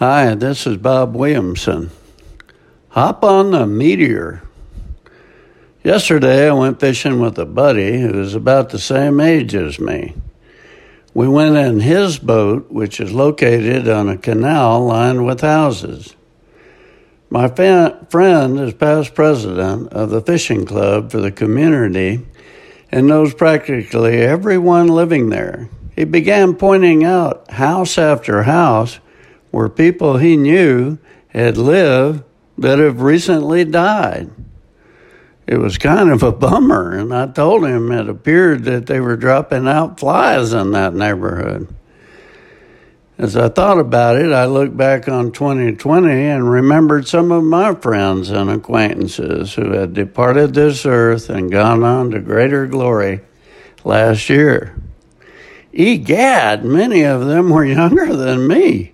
Hi, this is Bob Williamson. Hop on the Meteor. Yesterday I went fishing with a buddy who is about the same age as me. We went in his boat, which is located on a canal lined with houses. My fa- friend is past president of the fishing club for the community and knows practically everyone living there. He began pointing out house after house where people he knew had lived that have recently died. It was kind of a bummer, and I told him it appeared that they were dropping out flies in that neighborhood. As I thought about it, I looked back on 2020 and remembered some of my friends and acquaintances who had departed this earth and gone on to greater glory last year. Egad, many of them were younger than me.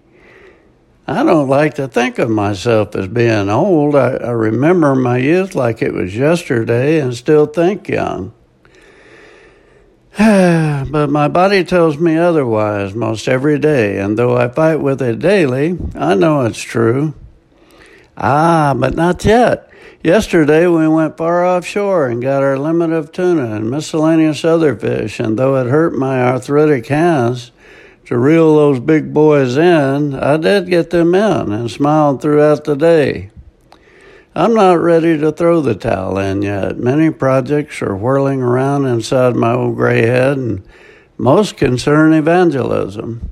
I don't like to think of myself as being old. I, I, remember my youth like it was yesterday and still think young. but my body tells me otherwise most every day, and though I fight with it daily, I know it's true. Ah, but not yet. Yesterday we went far offshore and got our limit of tuna and miscellaneous other fish, and though it hurt my arthritic hands, to reel those big boys in, I did get them in and smiled throughout the day. I'm not ready to throw the towel in yet. Many projects are whirling around inside my old gray head, and most concern evangelism.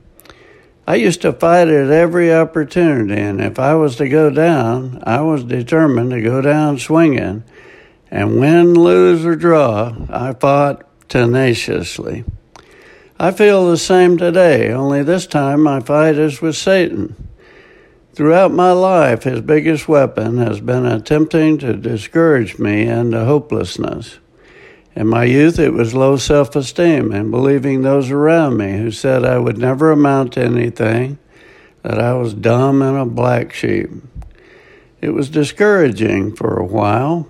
I used to fight at every opportunity, and if I was to go down, I was determined to go down swinging. And win, lose, or draw, I fought tenaciously. I feel the same today, only this time my fight is with Satan. Throughout my life, his biggest weapon has been attempting to discourage me into hopelessness. In my youth, it was low self esteem and believing those around me who said I would never amount to anything, that I was dumb and a black sheep. It was discouraging for a while,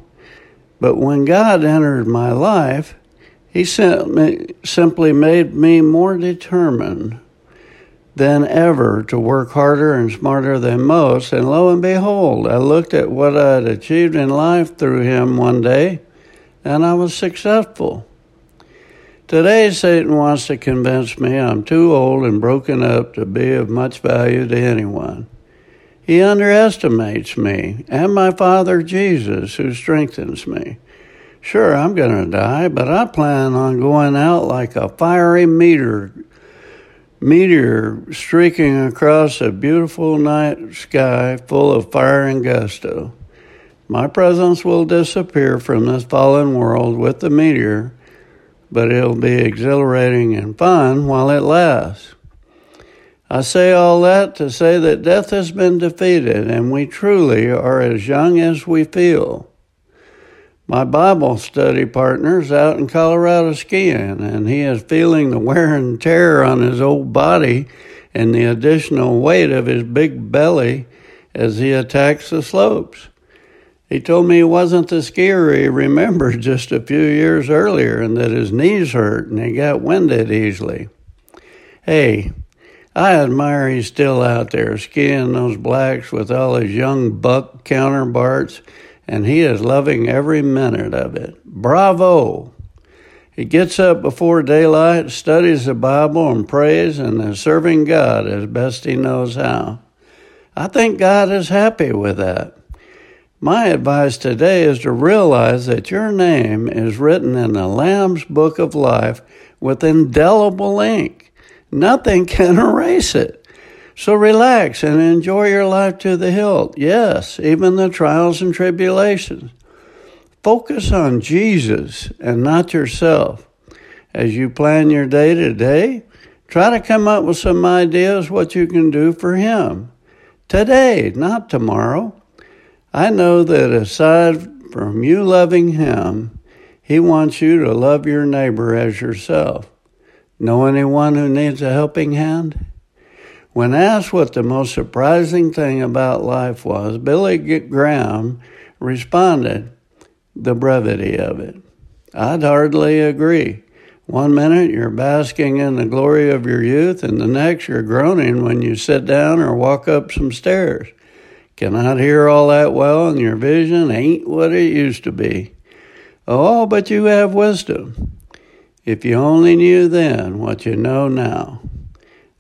but when God entered my life, he simply made me more determined than ever to work harder and smarter than most. And lo and behold, I looked at what I'd achieved in life through him one day, and I was successful. Today, Satan wants to convince me I'm too old and broken up to be of much value to anyone. He underestimates me and my Father Jesus, who strengthens me. Sure, I'm going to die, but I plan on going out like a fiery meteor, meteor streaking across a beautiful night sky full of fire and gusto. My presence will disappear from this fallen world with the meteor, but it'll be exhilarating and fun while it lasts. I say all that to say that death has been defeated and we truly are as young as we feel. My Bible study partner's out in Colorado skiing, and he is feeling the wear and tear on his old body and the additional weight of his big belly as he attacks the slopes. He told me he wasn't the skier he remembered just a few years earlier and that his knees hurt and he got winded easily. Hey, I admire he's still out there skiing those blacks with all his young buck counterparts and he is loving every minute of it. Bravo! He gets up before daylight, studies the Bible, and prays, and is serving God as best he knows how. I think God is happy with that. My advice today is to realize that your name is written in the Lamb's Book of Life with indelible ink. Nothing can erase it. So relax and enjoy your life to the hilt. Yes, even the trials and tribulations. Focus on Jesus and not yourself. As you plan your day to day, try to come up with some ideas what you can do for Him. Today, not tomorrow. I know that aside from you loving Him, He wants you to love your neighbor as yourself. Know anyone who needs a helping hand? When asked what the most surprising thing about life was, Billy Graham responded, the brevity of it. I'd hardly agree. One minute you're basking in the glory of your youth, and the next you're groaning when you sit down or walk up some stairs. Cannot hear all that well, and your vision ain't what it used to be. Oh, but you have wisdom. If you only knew then what you know now.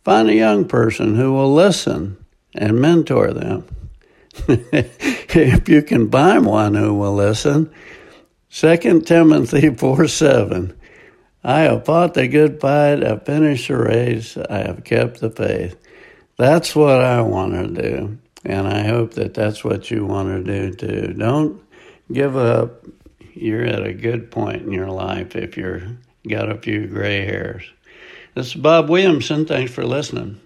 Find a young person who will listen and mentor them. if you can find one who will listen, 2 Timothy 4 7. I have fought the good fight, I've finished the race, I have kept the faith. That's what I want to do. And I hope that that's what you want to do too. Don't give up. You're at a good point in your life if you're got a few gray hairs. This is Bob Williamson. Thanks for listening.